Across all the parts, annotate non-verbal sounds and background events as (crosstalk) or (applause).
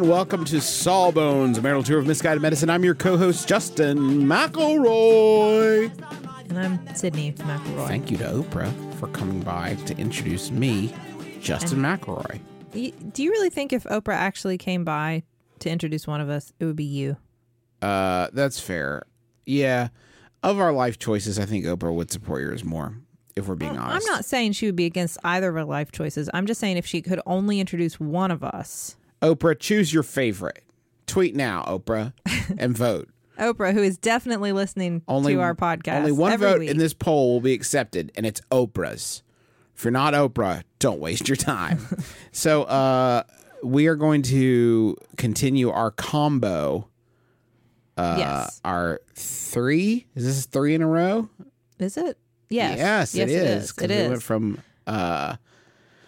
And welcome to Sawbones, a marital tour of misguided medicine. I'm your co-host Justin McElroy. And I'm Sydnee McElroy. Thank you to Oprah for coming by to introduce me, Justin McElroy. Do you really think if Oprah actually came by to introduce one of us, it would be you? Uh, that's fair. Yeah, of our life choices, I think Oprah would support yours more. If we're being honest. I'm not saying she would be against either of our life choices. I'm just saying if she could only introduce one of us, Oprah, choose your favorite. Tweet now, Oprah, (laughs) and vote. Oprah, who is definitely listening Only to our podcast, Only one vote week. in this poll will be accepted, and it's Oprah's. If you're not Oprah, don't waste your time. (laughs) so, uh, we are going to continue our combo. Uh, yes, Our three is this three in a row? is it? Yes, yes, it is. 'cause It we is. went from uh,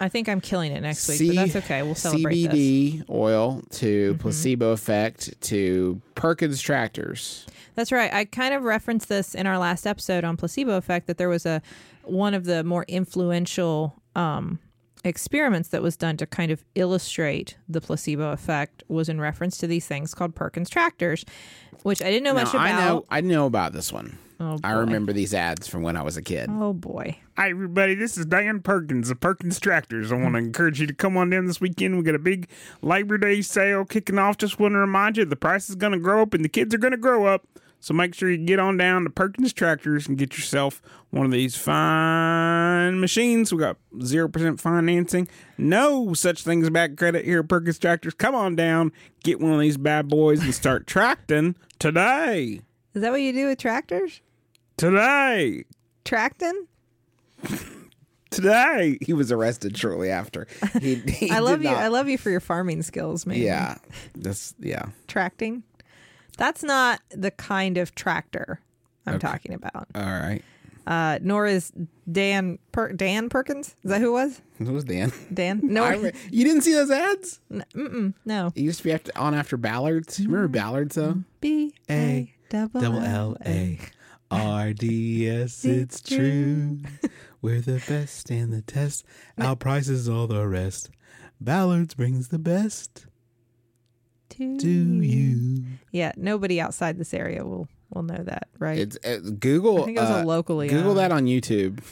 I think I'm killing it next week, C- but that's okay. We'll celebrate this. Mm-hmm. CBD oil to placebo effect to Perkins tractors. That's right. I kind of referenced this in our last episode on placebo effect that there was a one of the more influential um, experiments that was done to kind of illustrate the placebo effect was in reference to these things called Perkins tractors, which I didn't know Now, much about. I know I know about this one. Oh, I remember these ads from when I was a kid. Oh boy. Hi, everybody. This is Dan Perkins of Perkins Tractors. I want to hmm. encourage you to come on down this weekend. We got a big Labor Day sale kicking off. Just want to remind you the price is going to grow up and the kids are going to grow up. So make sure you get on down to Perkins Tractors and get yourself one of these fine machines. We got 0% financing. No such thing as bad credit here at Perkins Tractors. Come on down, get one of these bad boys and start (laughs) tracting today. Is that what you do with tractors? Today. Tracting? Today. He was arrested shortly after. He, (laughs) he I love you. not- I love you for your farming skills, man. Yeah, that's yeah. Tracting. That's not the kind of tractor I'm talking about. All right. Uh, nor is Dan per- Dan Perkins. Is that who it was? Who was Dan? Dan? (laughs) No, I re- you didn't see those ads? no. It used to be after, on after Ballards. You Remember Ballards though? B A double L A. R D S. It's true. We're the best and the test. Our prices all the rest. Ballards brings the best To to you. Yeah, nobody outside this area will will know that, right? It's uh, Google. I think it was a uh, locally Google owned. that on YouTube.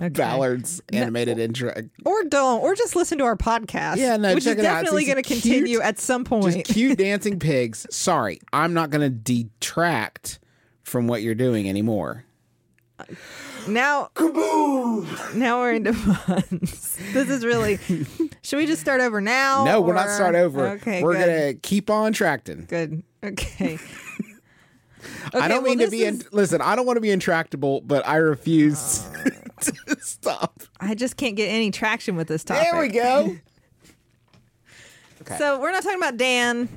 Okay. Ballards animated intro. or don't, or just listen to our podcast. Yeah, no, which check is it definitely going to cute- continue at some Just point. cute (laughs) dancing pigs. Sorry, I'm not going to detract from what you're doing anymore. now, Kaboom! now we're into puns. this is really. Should we just start over now? No, we're not start over. Okay, we're good. gonna keep on tracting. Good. Okay. (laughs) I don't well, mean to be. is- In, listen, I don't want to be intractable, but I refuse (laughs) to stop. I just can't get any traction with this topic. There we go. (laughs) okay. So we're not talking about Dan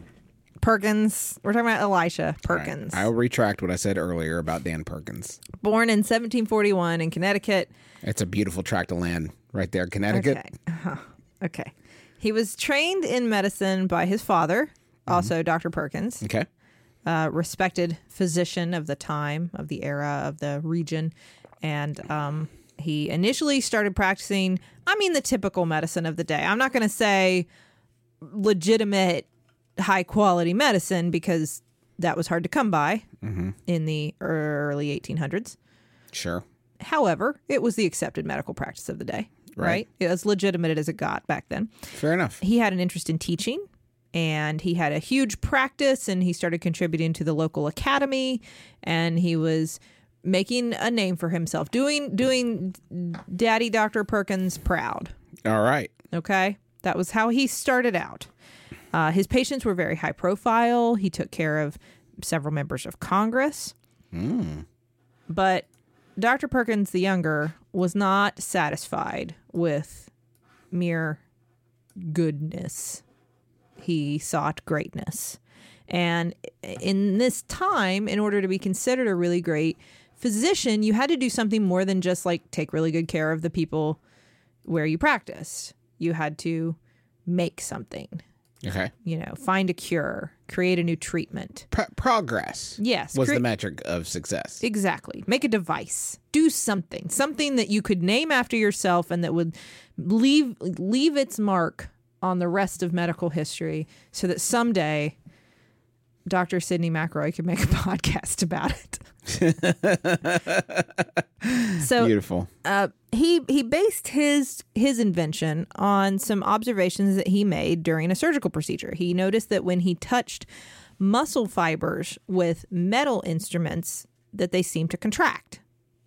Perkins. We're talking about Elisha Perkins. I'll retract what I said earlier about Dan Perkins. Born in 1741 in Connecticut. It's a beautiful tract of land right there, Connecticut. Okay. Uh-huh. (laughs) Okay. He was trained in medicine by his father, also Dr. Perkins, Okay. a respected physician of the time, of the era, of the region. And um, he initially started practicing, I mean, the typical medicine of the day. I'm not going to say legitimate, high quality medicine because that was hard to come by mm-hmm. in the early 1800s. Sure. However, it was the accepted medical practice of the day, right? Right. It was legitimate as it got back then. Fair enough. He had an interest in teaching and he had a huge practice and he started contributing to the local academy and he was making a name for himself, doing doing Daddy Dr. Perkins proud. All right. Okay. That was how he started out. Uh, his patients were very high profile. He took care of several members of Congress. But Dr. Perkins the Younger was not satisfied with mere goodness. He sought greatness. And in this time, in order to be considered a really great physician, you had to do something more than just like take really good care of the people where you practiced. You had to make something, Okay. you know, find a cure, create a new treatment. Pro- progress. Yes, Was cre- the metric of success. Exactly. Make a device. Do something. Something that you could name after yourself and that would leave leave its mark on the rest of medical history so that someday Dr. Sydnee McElroy could make a (laughs) podcast about it. (laughs) so Beautiful. uh, he he based his his invention on some observations that he made during a surgical procedure. He noticed that when he touched muscle fibers with metal instruments, that they seemed to contract,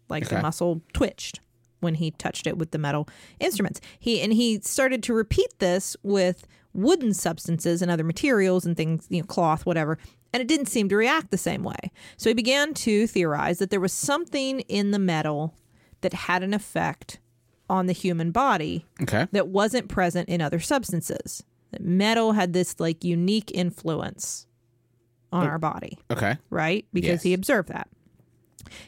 like the muscle twitched when he touched it with the metal instruments. He and he started to repeat this with wooden substances and other materials and things, you know, cloth, whatever. And it didn't seem to react the same way. So he began to theorize that there was something in the metal that had an effect on the human body Okay. that wasn't present in other substances. That metal had this like unique influence on our body, Okay. right? Because Yes. he observed that.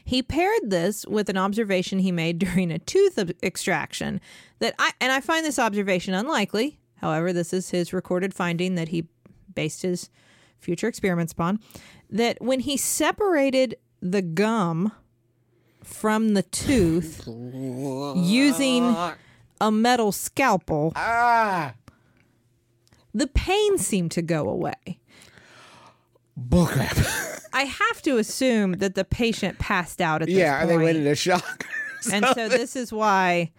He paired this with an observation he made (laughs) during a tooth extraction that I and I find this observation unlikely. However, this is his recorded finding that he based his future experiments upon that when he separated the gum from the tooth using a metal scalpel, the pain seemed to go away. Bullcrap. I have to assume that the patient passed out at this yeah, point. they went into shock. and so this is why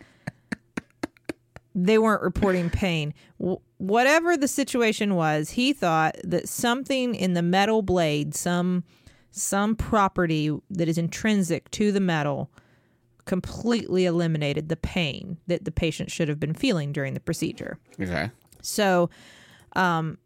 they weren't reporting pain. Wh- whatever the situation was, he thought that something in the metal blade, some some property that is intrinsic to the metal, completely eliminated the pain that the patient should have been feeling during the procedure. okay. So, um,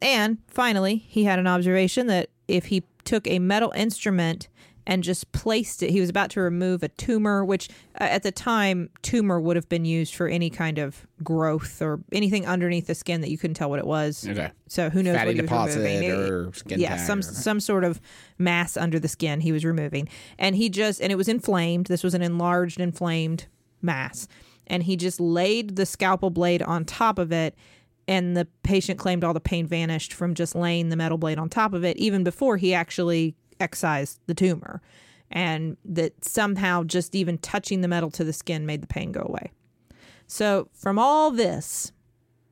and finally, he had an observation that if he took a metal instrument and just placed it, he was about to remove a tumor, which uh, at the time, tumor would have been used for any kind of growth or anything underneath the skin that you couldn't tell what it was. Okay. So who knows Fatty what he was removing? or skin yeah, some or- some sort of mass under the skin he was removing, and he just and it was inflamed. This was an enlarged, inflamed mass, and he just laid the scalpel blade on top of it. And the patient claimed all the pain vanished from just laying the metal blade on top of it, even before he actually excised the tumor. And that somehow just even touching the metal to the skin made the pain go away. So, from all this,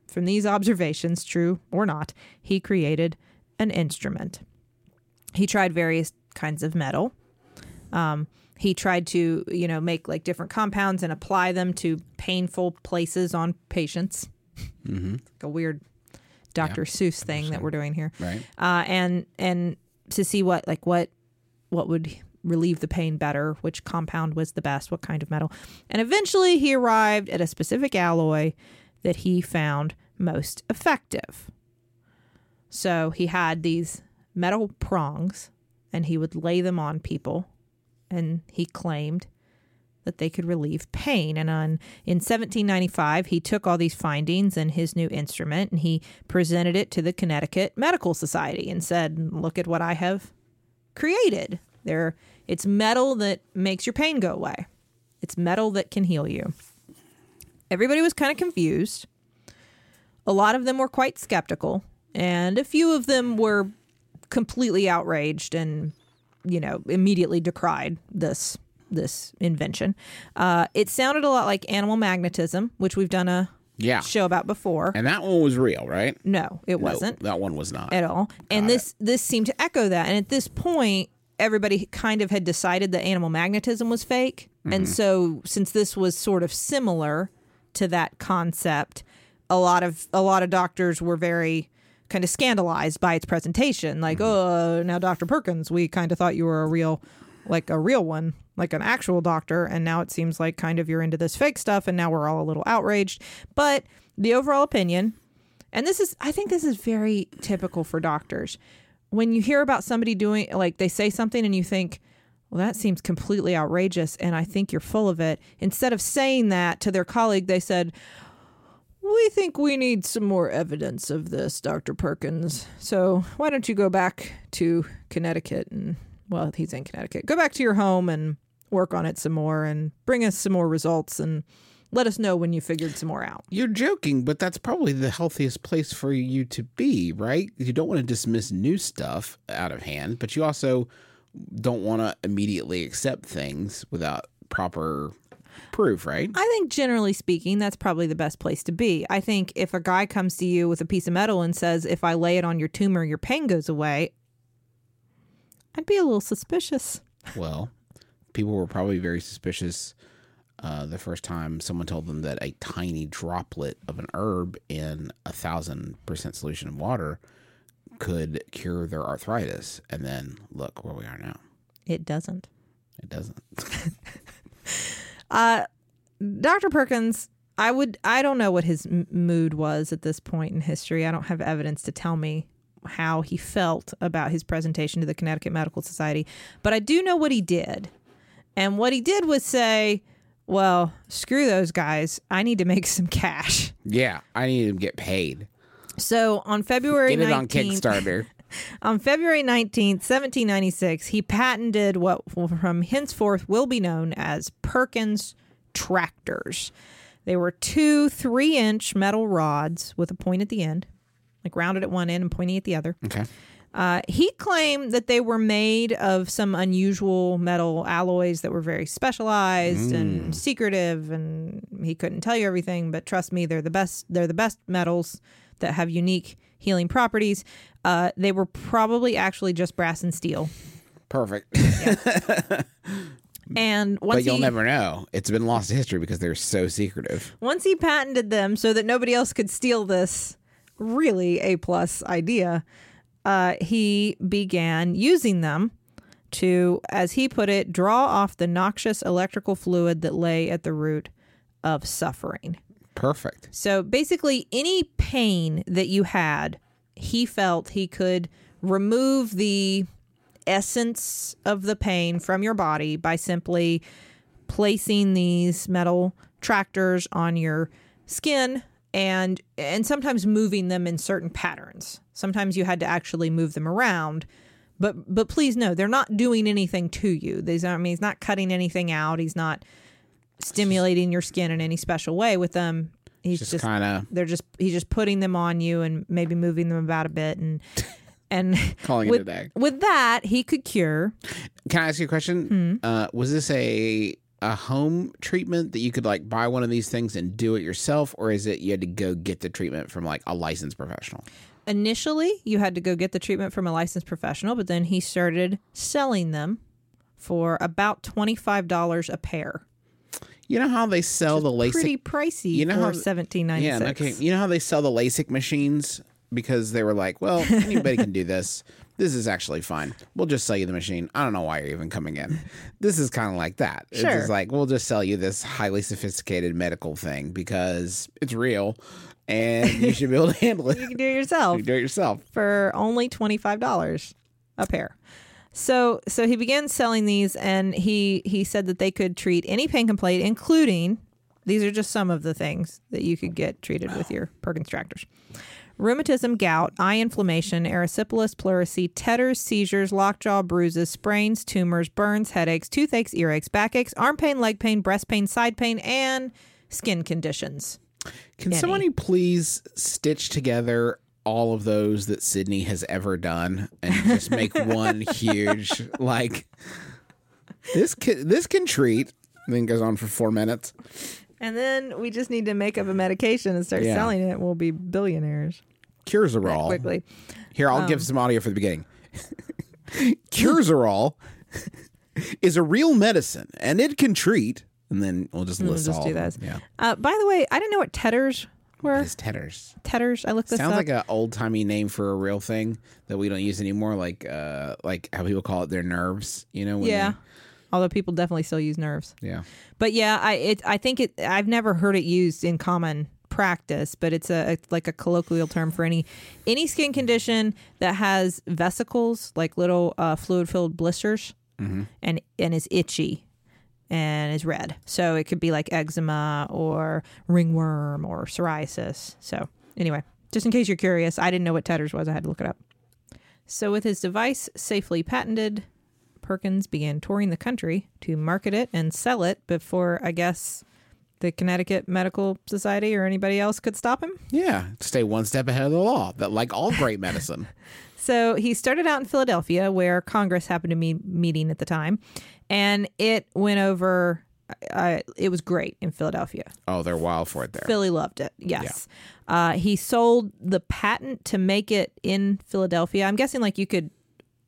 from these observations, true or not, he created an instrument. He tried various kinds of metal. Um, he tried to, you know, make like different compounds and apply them to painful places on patients. Mm-hmm. Like a weird Dr. Seuss thing that we're doing here, Right. uh, and and to see what like what what would relieve the pain better, which compound was the best, what kind of metal. And eventually he arrived at a specific alloy that he found most effective. So he had these metal prongs and he would lay them on people and he claimed that they could relieve pain. And on in 1795, he took all these findings and his new instrument and he presented it to the Connecticut Medical Society and said, "Look at what I have created. There, it's metal that makes your pain go away. It's metal that can heal you." Everybody was kind of confused. A lot of them were quite skeptical, and a few of them were completely outraged and you know immediately decried this this invention. Uh, it sounded a lot like animal magnetism, which we've done a Yeah. show about before. And that one was real, right? no, it No, wasn't that one was not. at all. And this this seemed to echo that. And at this point, everybody kind of had decided that animal magnetism was fake And so since this was sort of similar to that concept, a lot of a lot of doctors were very kind of scandalized by its presentation. Like, oh, now Dr. Perkins, we kind of thought you were a real like a real one, like an actual doctor, and now it seems like kind of you're into this fake stuff and now we're all a little outraged. But the overall opinion and this is, I think this is very typical for doctors. When you hear about somebody doing, like they say something and you think, well, that seems completely outrageous, and I think you're full of it. Instead of saying that to their colleague, they said, we think we need some more evidence of this, Dr. Perkins. So why don't you go back to Connecticut and, well, he's in Connecticut. Go back to your home and work on it some more and bring us some more results and let us know when you figured some more out. You're joking, but that's probably the healthiest place for you to be, right? You don't want to dismiss new stuff out of hand, but you also don't want to immediately accept things without proper proof, right? I think generally speaking, that's probably the best place to be. I think if a guy comes to you with a piece of metal and says, if I lay it on your tumor, your pain goes away, I'd be a little suspicious. Well, people were probably very suspicious uh, the first time someone told them that a tiny droplet of an herb in a thousand percent solution of water could cure their arthritis. And then look where we are now. It doesn't. It doesn't. (laughs) Dr. Perkins, I would, I don't know what his m- mood was at this point in history. I don't have evidence to tell me how he felt about his presentation to the Connecticut Medical Society, but I do know what he did. And what he did was say, well, screw those guys. I need to make some cash. yeah, I need to get paid. So on February Get it on 19th Kickstarter. (laughs) On February 19th, 1796, he patented what from henceforth will be known as Perkins tractors. They were two three inch metal rods with a point at the end, like rounded at one end and pointy at the other. okay. Uh, he claimed that they were made of some unusual metal alloys that were very specialized and secretive, and he couldn't tell you everything. But trust me, they're the best. They're the best metals that have unique healing properties. Uh, they were probably actually just brass and steel. Perfect. And (laughs) once but you'll he, never know. It's been lost to history because they're so secretive. once he patented them so that nobody else could steal this really a plus idea, uh, he began using them to, as he put it, draw off the noxious electrical fluid that lay at the root of suffering. Perfect. So basically, any pain that you had, he felt he could remove the essence of the pain from your body by simply placing these metal tractors on your skin and and sometimes moving them in certain patterns. Sometimes you had to actually move them around. But but please know they're not doing anything to you. These I mean he's not cutting anything out. He's not stimulating your skin in any special way with them. He's Just just, kind of they're just he's just putting them on you and maybe moving them about a bit and (laughs) and calling with, it a day. with that he could cure Can I ask you a question? Hmm. Uh, was this a a home treatment that you could like buy one of these things and do it yourself, or is it you had to go get the treatment from like a licensed professional? Initially you had to go get the treatment from a licensed professional but then he started selling them for about $25 a pair You know how they sell the LASIK? pretty pricey You know for how- 1796 yeah, okay. You know how they sell the LASIK machines because they were like, well, (laughs) anybody can do this. This is actually fine. We'll just sell you the machine. I don't know why you're even coming in. This is kind of like that. It's Sure. just like we'll just sell you this highly sophisticated medical thing because it's real and you should be able to handle (laughs) it. you can do it yourself You do it yourself. for only $25 a pair. So so he began selling these and he he said that they could treat any pain complaint including these are just some of the things that you could get treated with your Perkins tractors. Rheumatism, gout, eye inflammation, erysipelas, pleurisy, tetters, seizures, lockjaw, bruises, sprains, tumors, burns, headaches, toothaches, earaches, backaches, arm pain, leg pain, breast pain, side pain, and skin conditions. Can Any. somebody please stitch together all of those that Sydnee has ever done and just make (laughs) one huge like this can this can treat and then goes on for four minutes. And then we just need to make up a medication and start Yeah. selling it. We'll be billionaires Cures are all. quickly. Here, I'll give some audio for the beginning. (laughs) Curzerol (laughs) is a real medicine and it can treat. And then we'll just list just all do of them. those. Yeah. Uh, by the way, I didn't know what tetters were. His tetters. Tetters. I looked this up. Sounds up. like an old timey name for a real thing that we don't use anymore, like uh like how people call it their nerves, you know? when yeah. they- Although people definitely still use nerves. yeah. But yeah, I it I think it I've never heard it used in common practice, but it's a, it's like a colloquial term for any any skin condition that has vesicles, like little uh, fluid filled blisters, and and is itchy and is red. So it could be like eczema or ringworm or psoriasis. So anyway, just in case you're curious, I didn't know what tetters was. I had to look it up. So with his device safely patented, Perkins began touring the country to market it and sell it before, I guess, the Connecticut Medical Society or anybody else could stop him. Yeah. Stay one step ahead of the law. That like all great medicine. (laughs) So he started out in Philadelphia, where Congress happened to be meeting at the time, and it went over. Uh, it was great in Philadelphia. Oh, they're wild for it there. Philly loved it. Yes. Uh, he sold the patent to make it in Philadelphia. I'm guessing like you could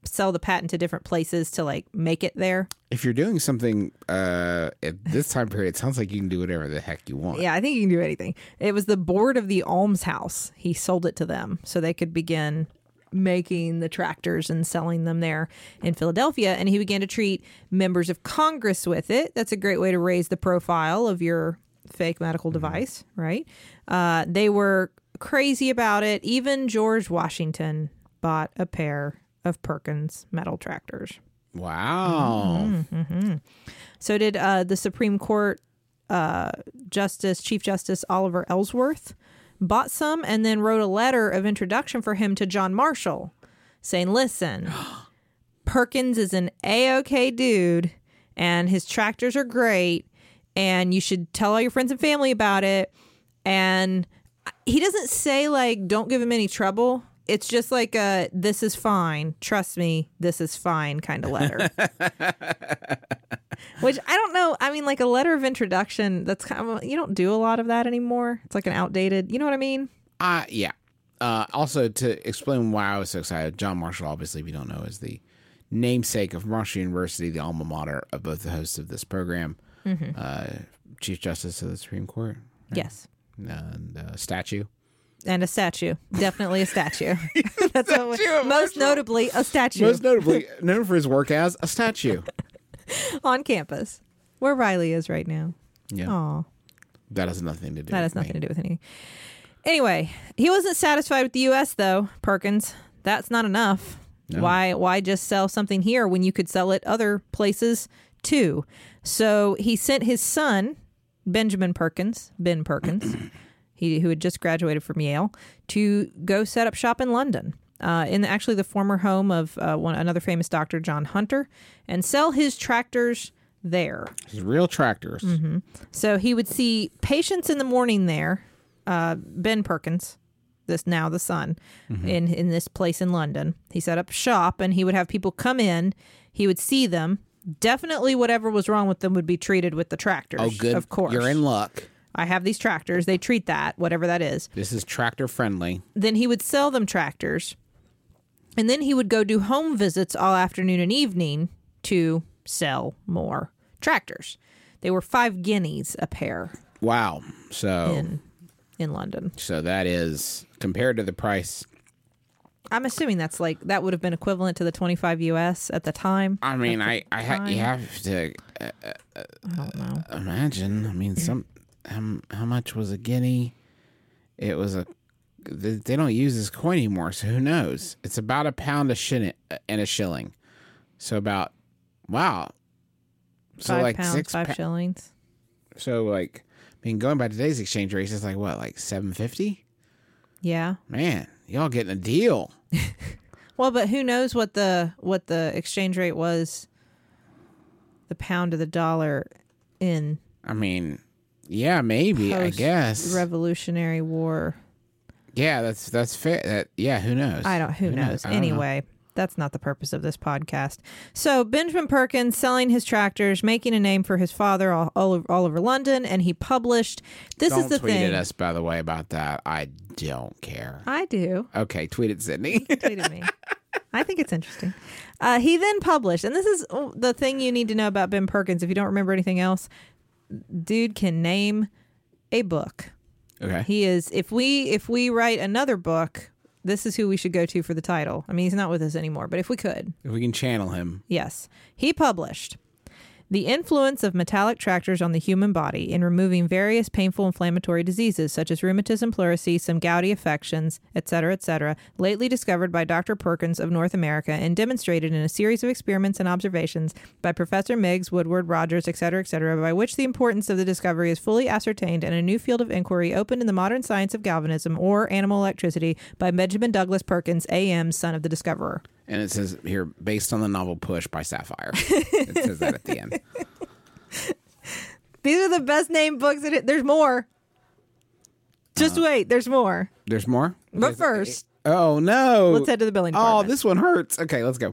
sell the patent to different places to like make it there. If you're doing something uh at this time period, it sounds like you can do whatever the heck you want. Yeah, I think you can do anything. It was the board of the almshouse. He sold it to them so they could begin making the tractors and selling them there in Philadelphia. And he began to treat members of Congress with it. That's a great way to raise the profile of your fake medical device, right? Uh, they were crazy about it. Even George Washington bought a pair of Perkins metal tractors. Wow. So did uh, the Supreme Court uh, Justice Chief Justice Oliver Ellsworth bought some and then wrote a letter of introduction for him to John Marshall, saying, "Listen, (gasps) Perkins is an a-okay dude, and his tractors are great, and you should tell all your friends and family about it." And he doesn't say like, "Don't give him any trouble." It's just like a "This is fine, trust me, this is fine" kind of letter. (laughs) Which I don't know. I mean, like a letter of introduction. That's kind of you don't do a lot of that anymore. It's like an outdated. You know what I mean? Uh yeah. Uh also to explain why I was so excited, John Marshall, obviously, if you don't know, is the namesake of Marshall University, the alma mater of both the hosts of this program, Mm-hmm. uh, Chief Justice of the Supreme Court, Yes. and uh, statue. And a statue. Definitely a statue. (laughs) That's what, most notably a statue Most notably known for his work as a statue. (laughs) on campus, where Riley is right now. Yeah. Aw. That has nothing to do That with has nothing me. to do with anything. Anyway, he wasn't satisfied with the U.S. though. Perkins, that's not enough. Why? Why just sell something here when you could sell it other places too? So he sent his son, Benjamin Perkins, Ben Perkins, he who had just graduated from Yale, to go set up shop in London. Uh, in actually the former home of uh, one another famous doctor, John Hunter, and sell his tractors there. His real tractors. Mm-hmm. So he would see patients in the morning there, uh, Ben Perkins, this now the son, in in this place in London. He set up shop and he would have people come in. He would see them. Definitely, whatever was wrong with them would be treated with the tractors. Oh, good. Of course, You're in luck. I have these tractors. They treat that, whatever that is. This is tractor friendly. Then he would sell them tractors, and then he would go do home visits all afternoon and evening to sell more tractors. They were five guineas a pair Wow. So in in London. so that is compared to the price. I'm assuming that's like that would have been equivalent to the 25 US at the time. I mean, I I ha- you have to uh, I don't know. imagine. I mean, some how, how much was a guinea? It was a. They don't use this coin anymore, so who knows? It's about a pound a shilling and a shilling. So about wow. So Five like pounds, six. five pa- shillings. so like, I mean, going by today's exchange rates, it's like what, like seven fifty? Yeah. Man, y'all getting a deal. (laughs) Well, but who knows what the what the exchange rate was the pound to the dollar in I mean, yeah, maybe. I guess. Revolutionary War. yeah, that's that's fair. That yeah, who knows? I don't. Who, knows? I don't know. Anyway, that's not the purpose of this podcast. So Benjamin Perkins selling his tractors, making a name for his father all, all, over, all over London, and he published. This don't is the tweet thing. at us, by the way, about that. I don't care. I do. Okay, tweet at Sydnee. (laughs) Tweeted me. I think it's interesting. Uh, he then published, and this is oh, the thing you need to know about Ben Perkins if you don't remember anything else. Dude can name a book. Okay. He is if we if we write another book, this is who we should go to for the title. I mean, he's not with us anymore, but if we could, if we can channel him. Yes. He published The Influence of Metallic Tractors on the Human Body in Removing Various Painful Inflammatory Diseases such as rheumatism, pleurisy, some gouty affections, etc., etc., lately discovered by Dr. Perkins of North America and demonstrated in a series of experiments and observations by Professor Meigs, Woodward, Rogers, etc., etc., by which the importance of the discovery is fully ascertained and a new field of inquiry opened in the modern science of galvanism or animal electricity by Benjamin Douglas Perkins, AM, son of the discoverer. And it says here, based on the novel Push by Sapphire. it says that at the end. (laughs) These are the best named books. In it. There's more. Just uh-huh. wait. There's more. There's more? But first, Oh, no. let's head to the billing Oh, department. this one hurts. Okay, let's go.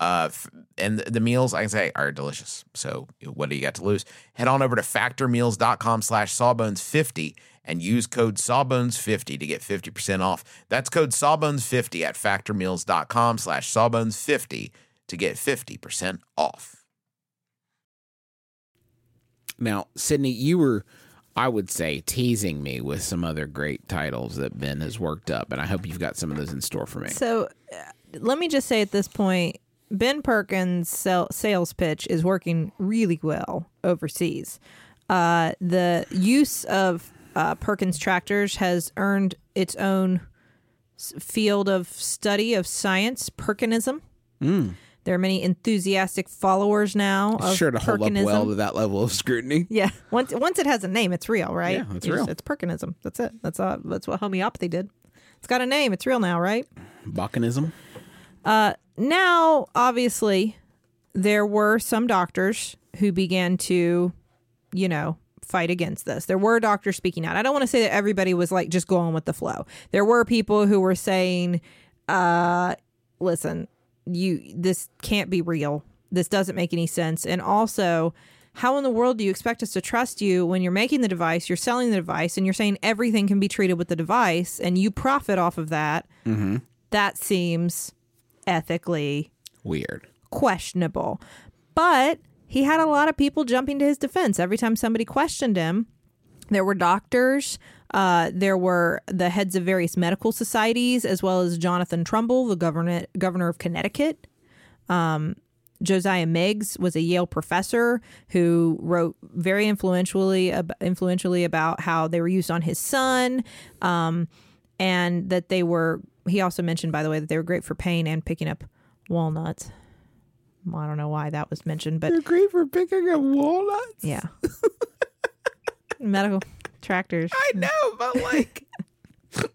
Uh, f- and the, the meals, I can say, are delicious. So what do you got to lose? Head on over to factormeals.com slash sawbones50 and use code sawbones50 to get 50% off. That's code sawbones50 at factormeals.com slash sawbones50 to get 50% off. Now, Sydnee, you were, I would say, teasing me with some other great titles that Ben has worked up, and I hope you've got some of those in store for me. So uh, let me just say at this point, Ben Perkins' sell, sales pitch is working really well overseas. Uh, the use of uh, Perkins tractors has earned its own s- field of study of science, Perkinism. There are many enthusiastic followers now of sure to hold up Perkinism. well to that level of scrutiny. Yeah, once once it has a name, it's real, right? Yeah, it's just- real. It's Perkinism. That's it. That's uh, that's what homeopathy did. It's got a name. It's real now, right? Bacanism. Now obviously there were some doctors who began to you know, fight against this. There were doctors speaking out. I don't want to say that everybody was like just going with the flow. There were people who were saying, uh, listen, you this can't be real. This doesn't make any sense. And also, how in the world do you expect us to trust you when you're making the device, you're selling the device, and you're saying everything can be treated with the device and you profit off of that? That seems ethically Weird. questionable. But he had a lot of people jumping to his defense every time somebody questioned him. There were doctors, uh, there were the heads of various medical societies, as well as Jonathan Trumbull, the governor governor of Connecticut. Um, Josiah Meigs was a Yale professor who wrote very influentially influentially about how they were used on his son, um, and that they were. He also mentioned, by the way, that they were great for pain and picking up walnuts. I don't know why that was mentioned, but They're great for picking up walnuts. yeah, (laughs) medical tractors, I know, but like, (laughs)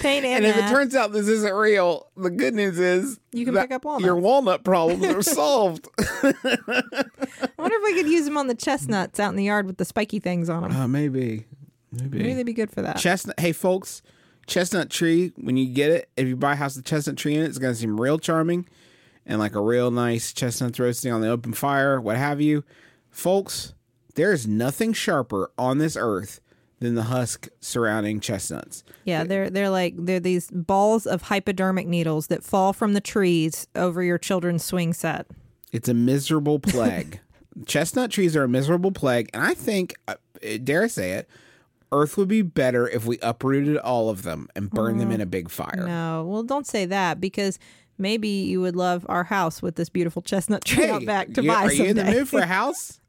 pain and, and if it turns out this isn't real, the good news is You can pick up walnuts. Your walnut problems are solved. (laughs) I wonder if we could use them on the chestnuts out in the yard with the spiky things on them. uh, maybe, maybe. Maybe they'd be good for that. Chestnut. Hey, folks, chestnut tree. When you get it, if you buy a house with chestnut tree in it, it's gonna seem real charming, and like a real nice chestnuts roasting on the open fire, what have you. Folks, there is nothing sharper on this earth than the husk surrounding chestnuts. Yeah, they're they're like they're these balls of hypodermic needles that fall from the trees over your children's swing set. It's a miserable (laughs) plague. chestnut trees are a miserable plague, and I think, uh, dare I say it, Earth would be better if we uprooted all of them and burned them in a big fire. No, well, don't say that because maybe you would love our house with this beautiful chestnut tree out back to you- buy Are you in the mood for a (laughs) house?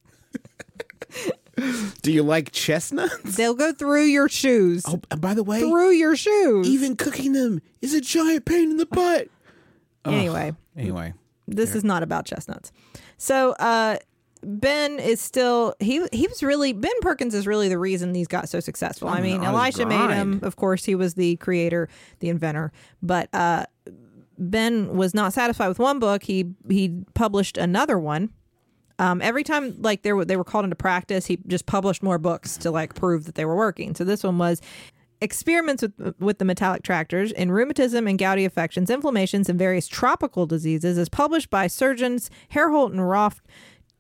Do you like chestnuts? They'll go through your shoes. Oh, and by the way, through your shoes. even cooking them is a giant pain in the butt. anyway, Anyway, this is not about chestnuts. So, uh, Ben is still he he was really Ben Perkins is really the reason these got so successful. I On- mean, on his Elisha made him, of course, he was the creator, the inventor, but uh, Ben was not satisfied with one book. He he published another one. Um, every time like they were they were called into practice, he just published more books to like prove that they were working. So this one was experiments with with the metallic tractors in rheumatism and gouty affections, inflammations, and various tropical diseases, is published by surgeons Herholdt and Roth,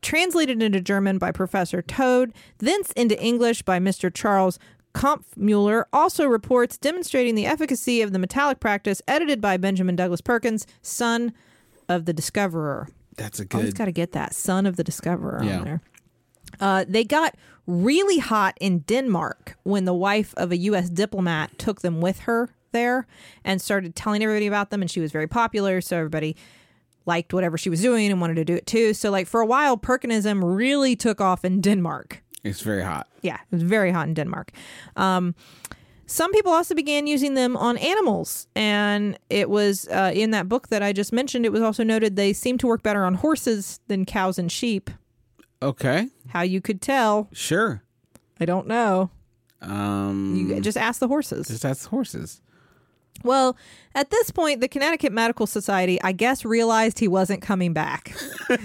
translated into German by Professor Tode, thence into English by Mr. Charles Kampfmuller. Also reports demonstrating the efficacy of the metallic practice, edited by Benjamin Douglas Perkins, son of the discoverer. that's a good. Always got to get that son of the discoverer Yeah. on there. Uh, they got really hot in Denmark when the wife of a U.S. diplomat took them with her there and started telling everybody about them. And she was very popular, so everybody liked whatever she was doing and wanted to do it too. So, like for a while, Perkinism really took off in Denmark. It's very hot. Yeah, it was very hot in Denmark. Um, some people also began using them on animals, and it was uh, in that book that I just mentioned. It was also noted they seem to work better on horses than cows and sheep. Okay, How you could tell, sure. I don't know. Um, You just ask the horses. just that's horses. Well, at this point, the Connecticut Medical Society, I guess, realized he wasn't coming back. (laughs) (laughs)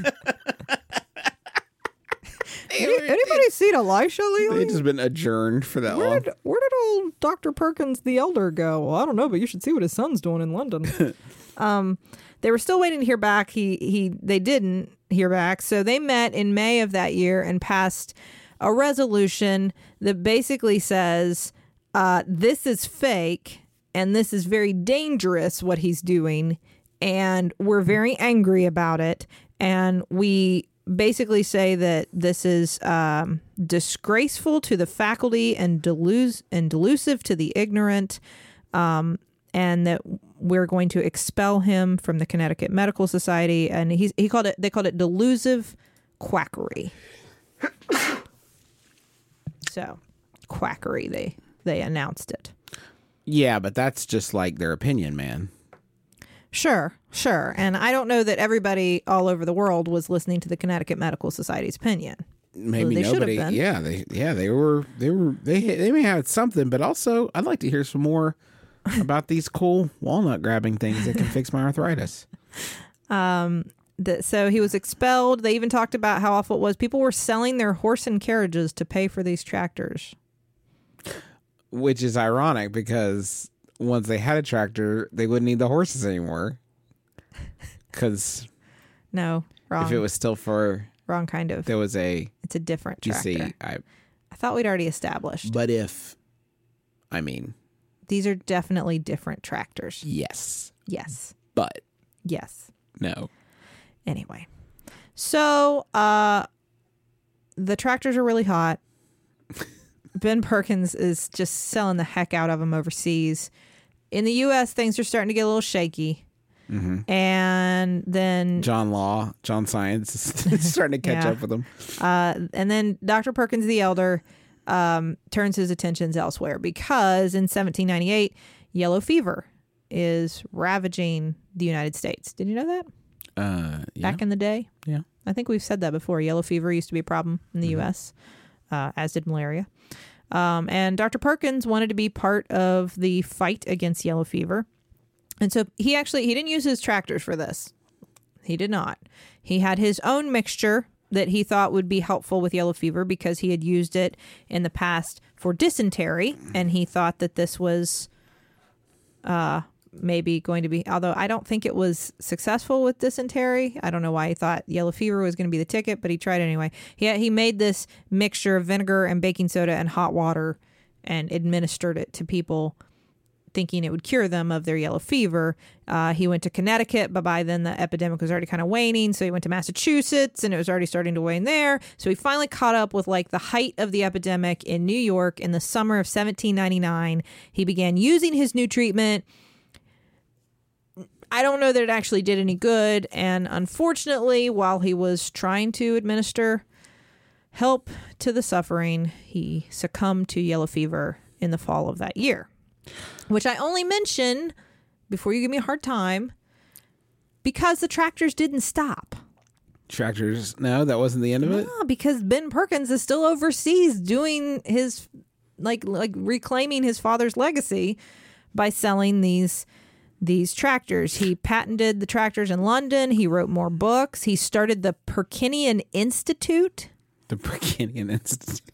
Any- Anybody seen Elisha lately? They lately? just been adjourned for that Where long. did, where did old Dr. Perkins the Elder go? Well, I don't know, but you should see what his son's doing in London. (laughs) um, they were still waiting to hear back. He he they didn't hear back. So they met in May of that year and passed a resolution that basically says uh, this is fake and this is very dangerous what he's doing and we're very angry about it. And we basically say that this is um, disgraceful to the faculty and delus- and delusive to the ignorant um, and that we're going to expel him from the Connecticut Medical Society. And he's he called it they called it delusive quackery. (coughs) So quackery they they announced it Yeah, but that's just like their opinion, man. Sure, sure. And I don't know that everybody all over the world was listening to the Connecticut Medical Society's opinion. Maybe they nobody. been. Yeah, they yeah they were they were they they may have something, but also I'd like to hear some more (laughs) about these cool walnut grabbing things that can fix my arthritis. (laughs) Um. The, so he was expelled. They even talked about how awful it was. People were selling their horse and carriages to pay for these tractors. Which is ironic because once they had a tractor, they wouldn't need the horses anymore. (laughs) Because No, wrong. if it was still for wrong kind of. there was a It's a different tractor. see, I, I thought we'd already established. but if I mean These are definitely different tractors. yes, Yes. but Yes. no. Anyway. So, uh the tractors are really hot. Ben Perkins is just selling the heck out of them overseas. In the US, things are starting to get a little shaky. And then John Law, John Science is (laughs) starting to catch Yeah. up with them. Uh, and then Dr. Perkins the Elder um, turns his attentions elsewhere because in 1798, yellow fever is ravaging the United States. Did you know that? Uh, yeah, Back in the day? yeah. I think we've said that before. Yellow fever used to be a problem in the U.S., uh, as did malaria. Um, and Dr. Perkins wanted to be part of the fight against yellow fever. And so he actually he didn't use his tractors for this. He did not. He had his own mixture that he thought would be helpful with yellow fever because he had used it in the past for dysentery and he thought that this was uh maybe going to be although I don't think it was successful with dysentery. I don't know why he thought yellow fever was going to be the ticket, but he tried anyway. He he made this mixture of vinegar and baking soda and hot water and administered it to people thinking it would cure them of their yellow fever. Uh, he went to Connecticut, but by then the epidemic was already kind of waning. So he went to Massachusetts and it was already starting to wane there. So he finally caught up with like the height of the epidemic in New York in the summer of 1799. He began using his new treatment. I don't know that it actually did any good. And unfortunately, while he was trying to administer help to the suffering, he succumbed to yellow fever in the fall of that year which I only mention before you give me a hard time because the tractors didn't stop. Tractors. No, that wasn't the end of it. Ah, because Ben Perkins is still overseas doing his like like reclaiming his father's legacy by selling these these tractors. He patented the tractors in London. He wrote more books. He started the Perkinian Institute. The Perkinian Institute. (laughs)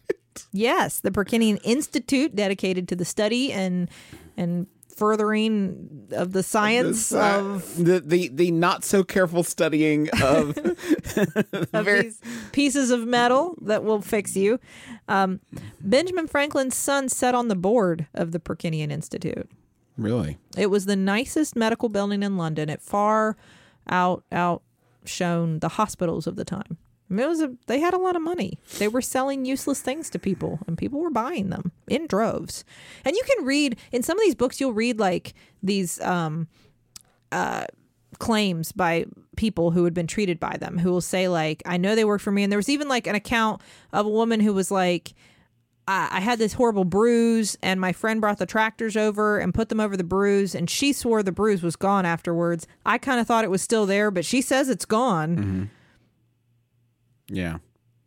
Yes, the Perkinian Institute dedicated to the study and and furthering of the science of, the the the not so careful studying of (laughs) of (laughs) pieces of metal that will fix you. Um, Benjamin Franklin's son sat on the board of the Perkinian Institute. Really It was the nicest medical building in London. It far out outshone the hospitals of the time. I mean, it was a, they had a lot of money. They were selling useless things to people, and people were buying them in droves. And you can read in some of these books, you'll read like these um, uh, claims by people who had been treated by them, who will say like, "I know they worked for me." And there was even like an account of a woman who was like, I I had this horrible bruise, and my friend brought the tractors over and put them over the bruise, and she swore the bruise was gone afterwards. I kind of thought it was still there, but she says it's gone. yeah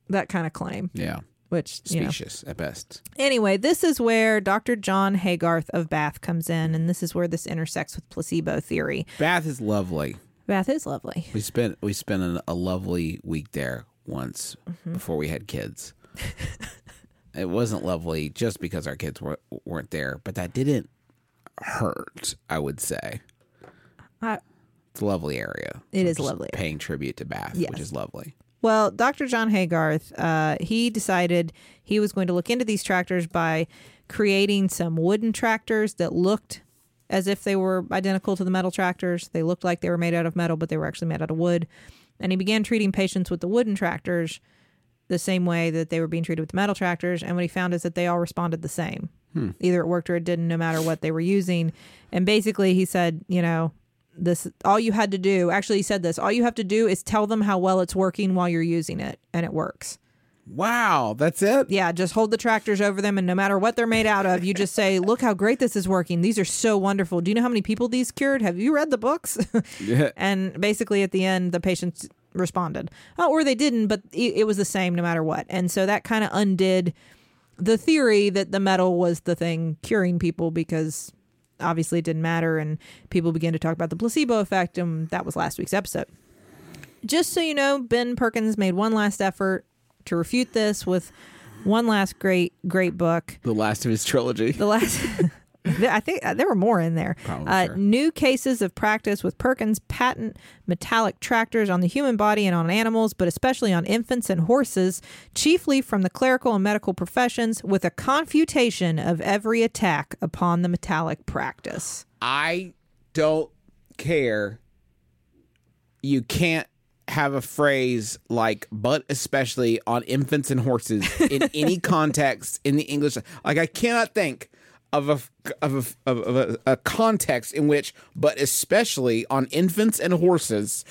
That kind of claim, yeah which you know. specious at best. Anyway, this is where Dr. John Haygarth of Bath comes in, and this is where this intersects with placebo theory. Bath is lovely. Bath is lovely. We spent we spent an, a lovely week there once Mm-hmm. before we had kids. (laughs) it wasn't lovely just because our kids were, weren't there, but that didn't hurt. I would say I, it's a lovely area. It is lovely. Paying tribute to Bath, Yes. which is lovely. Well, Dr. John Haygarth, uh, he decided he was going to look into these tractors by creating some wooden tractors that looked as if they were identical to the metal tractors. They looked like they were made out of metal, but they were actually made out of wood. And he began treating patients with the wooden tractors the same way that they were being treated with the metal tractors. And what he found is that they all responded the same. Hmm. Either it worked or it didn't, no matter what they were using. And basically, he said, you know, this all you had to do actually he said this all you have to do is tell them how well it's working while you're using it and it works Wow, that's it. yeah just hold the tractors over them and no matter what they're made out of you just say look how great this is working these are so wonderful do you know how many people these cured have you read the books Yeah. (laughs) and basically at the end the patients responded oh, or they didn't but it, it was the same no matter what and so that kind of undid the theory that the metal was the thing curing people because obviously it didn't matter and people began to talk about the placebo effect and that was last week's episode just so you know, Ben Perkins made one last effort to refute this with one last great, great book. The last of his trilogy. The last, (laughs) I think uh, there were more in there. Uh, sure. New cases of practice with Perkins' patent metallic tractors on the human body and on animals, but especially on infants and horses, chiefly from the clerical and medical professions, with a confutation of every attack upon the metallic practice. I don't care. You can't have a phrase like but especially on infants and horses in (laughs) any context in the English like I cannot think of a of a, of a, a context in which but especially on infants and horses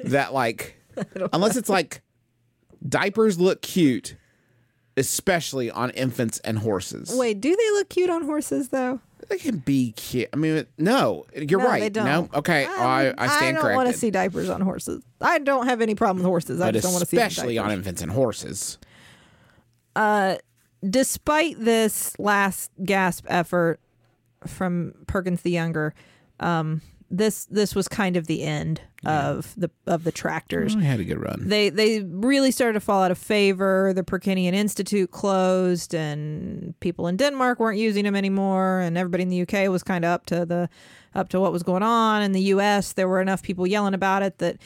that like (laughs) unless it's like diapers look cute especially on infants and horses Wait, do they look cute on horses though? they can be cute. I mean, no, you're No, right. They don't. No, okay, I, I stand don't want to see diapers on horses. I don't have any problem with horses. I but just don't want to see especially on infants and horses. Uh, Despite this last gasp effort from Perkins the Younger, um, this this was kind of the end of the of the tractors. I had a good run. They they really started to fall out of favor. The Perkinian Institute closed, and people in Denmark weren't using them anymore. And everybody in the UK was kind of up to the up to what was going on. In the US, there were enough people yelling about it that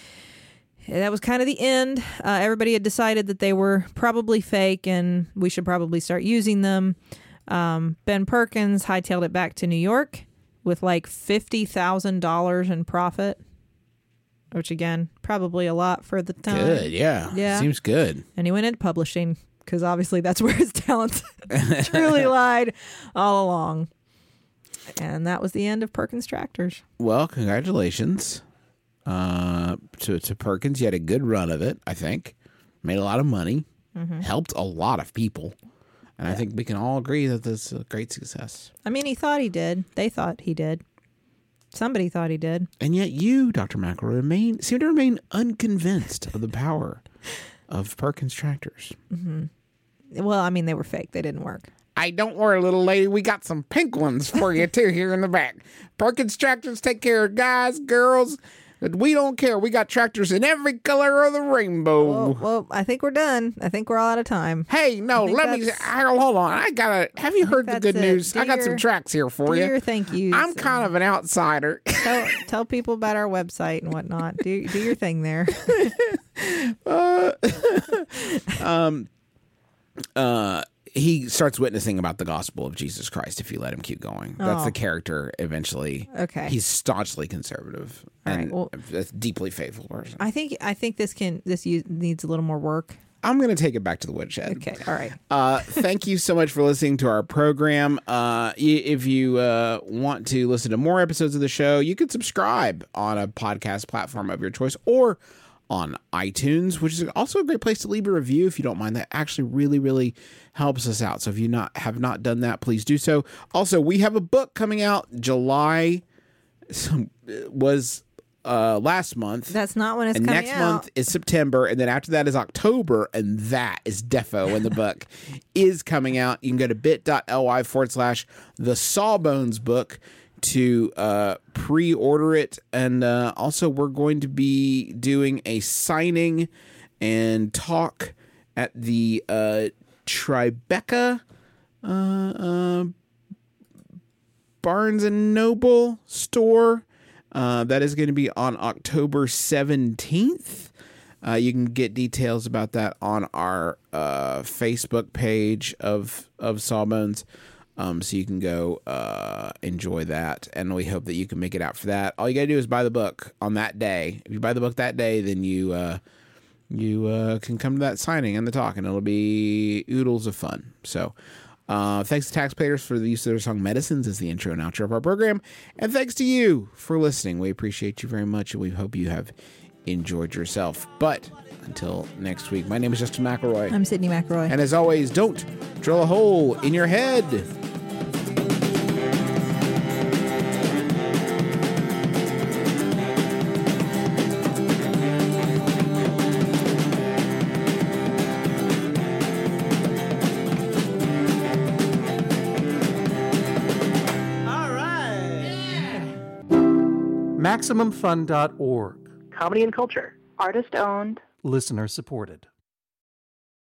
that was kind of the end. Uh, everybody had decided that they were probably fake, and we should probably start using them. Um, ben Perkins hightailed it back to New York with like fifty thousand dollars in profit, which again probably a lot for the time. Good, yeah, Yeah. seems good. And he went into publishing because obviously that's (laughs) where his talent (laughs) truly (laughs) lied all along. And that was the end of Perkins Tractors. Well, congratulations uh, to to Perkins. He had a good run of it. I think made a lot of money, Mm-hmm. helped a lot of people, and I think we can all agree that this is a great success. I mean, he thought he did. They thought he did. Somebody thought he did. And yet, you, Doctor McElroy, remain seem to remain unconvinced of the power of Perkins tractors. Well, I mean, they were fake. They didn't work. I don't worry, little lady. We got some pink ones for you too here in the back. Perkins tractors take care of guys, girls. We don't care. We got tractors in every color of the rainbow. Well, well, I think we're done. I think we're all out of time. hey, no, let me. hold on. I gotta. Have you heard the good it. news? Do I got some tracks here for you. thank yous. I'm kind of an outsider. (laughs) tell, tell people about our website and whatnot. Do do your thing there. (laughs) (laughs) Um uh, he starts witnessing about the gospel of Jesus Christ if you let him keep going. That's Oh. the character eventually. Okay. He's staunchly conservative All right, and well- a deeply faithful person. I think I think this can this needs a little more work. I'm going to take it back to the woodshed. Okay. All right. Uh, thank you so much for listening to our program. Uh, if you uh, want to listen to more episodes of the show, you can subscribe on a podcast platform of your choice or on iTunes, which is also a great place to leave a review if you don't mind. That actually really, really helps us out. So if you not have not done that, please do so. Also, we have a book coming out July so, was uh, last month. That's not when it's and next out. month is September, and then after that is October, and that is defo when the book (laughs) is coming out. You can go to bit.ly forward slash the Sawbones book to uh, pre order it. And uh, also, we're going to be doing a signing and talk at the uh, Tribeca uh, uh, Barnes and Noble store. Uh, that is going to be on October 17th. Uh, you can get details about that on our uh, Facebook page of of Sawbones. Um, so you can go uh, enjoy that, and we hope that you can make it out for that. All you gotta do is buy the book on that day. If you buy the book that day, then you uh, you uh, can come to that signing and the talk, and it'll be oodles of fun. So, uh, thanks to taxpayers for the use of their song "Medicines" as the intro and outro of our program, and thanks to you for listening. We appreciate you very much, and we hope you have enjoyed yourself. But until next week, my name is Justin McElroy, I'm Sydnee McElroy. and as always, don't drill a hole in your head. All right. MaximumFun.org. comedy and culture. Artist owned. Listener supported.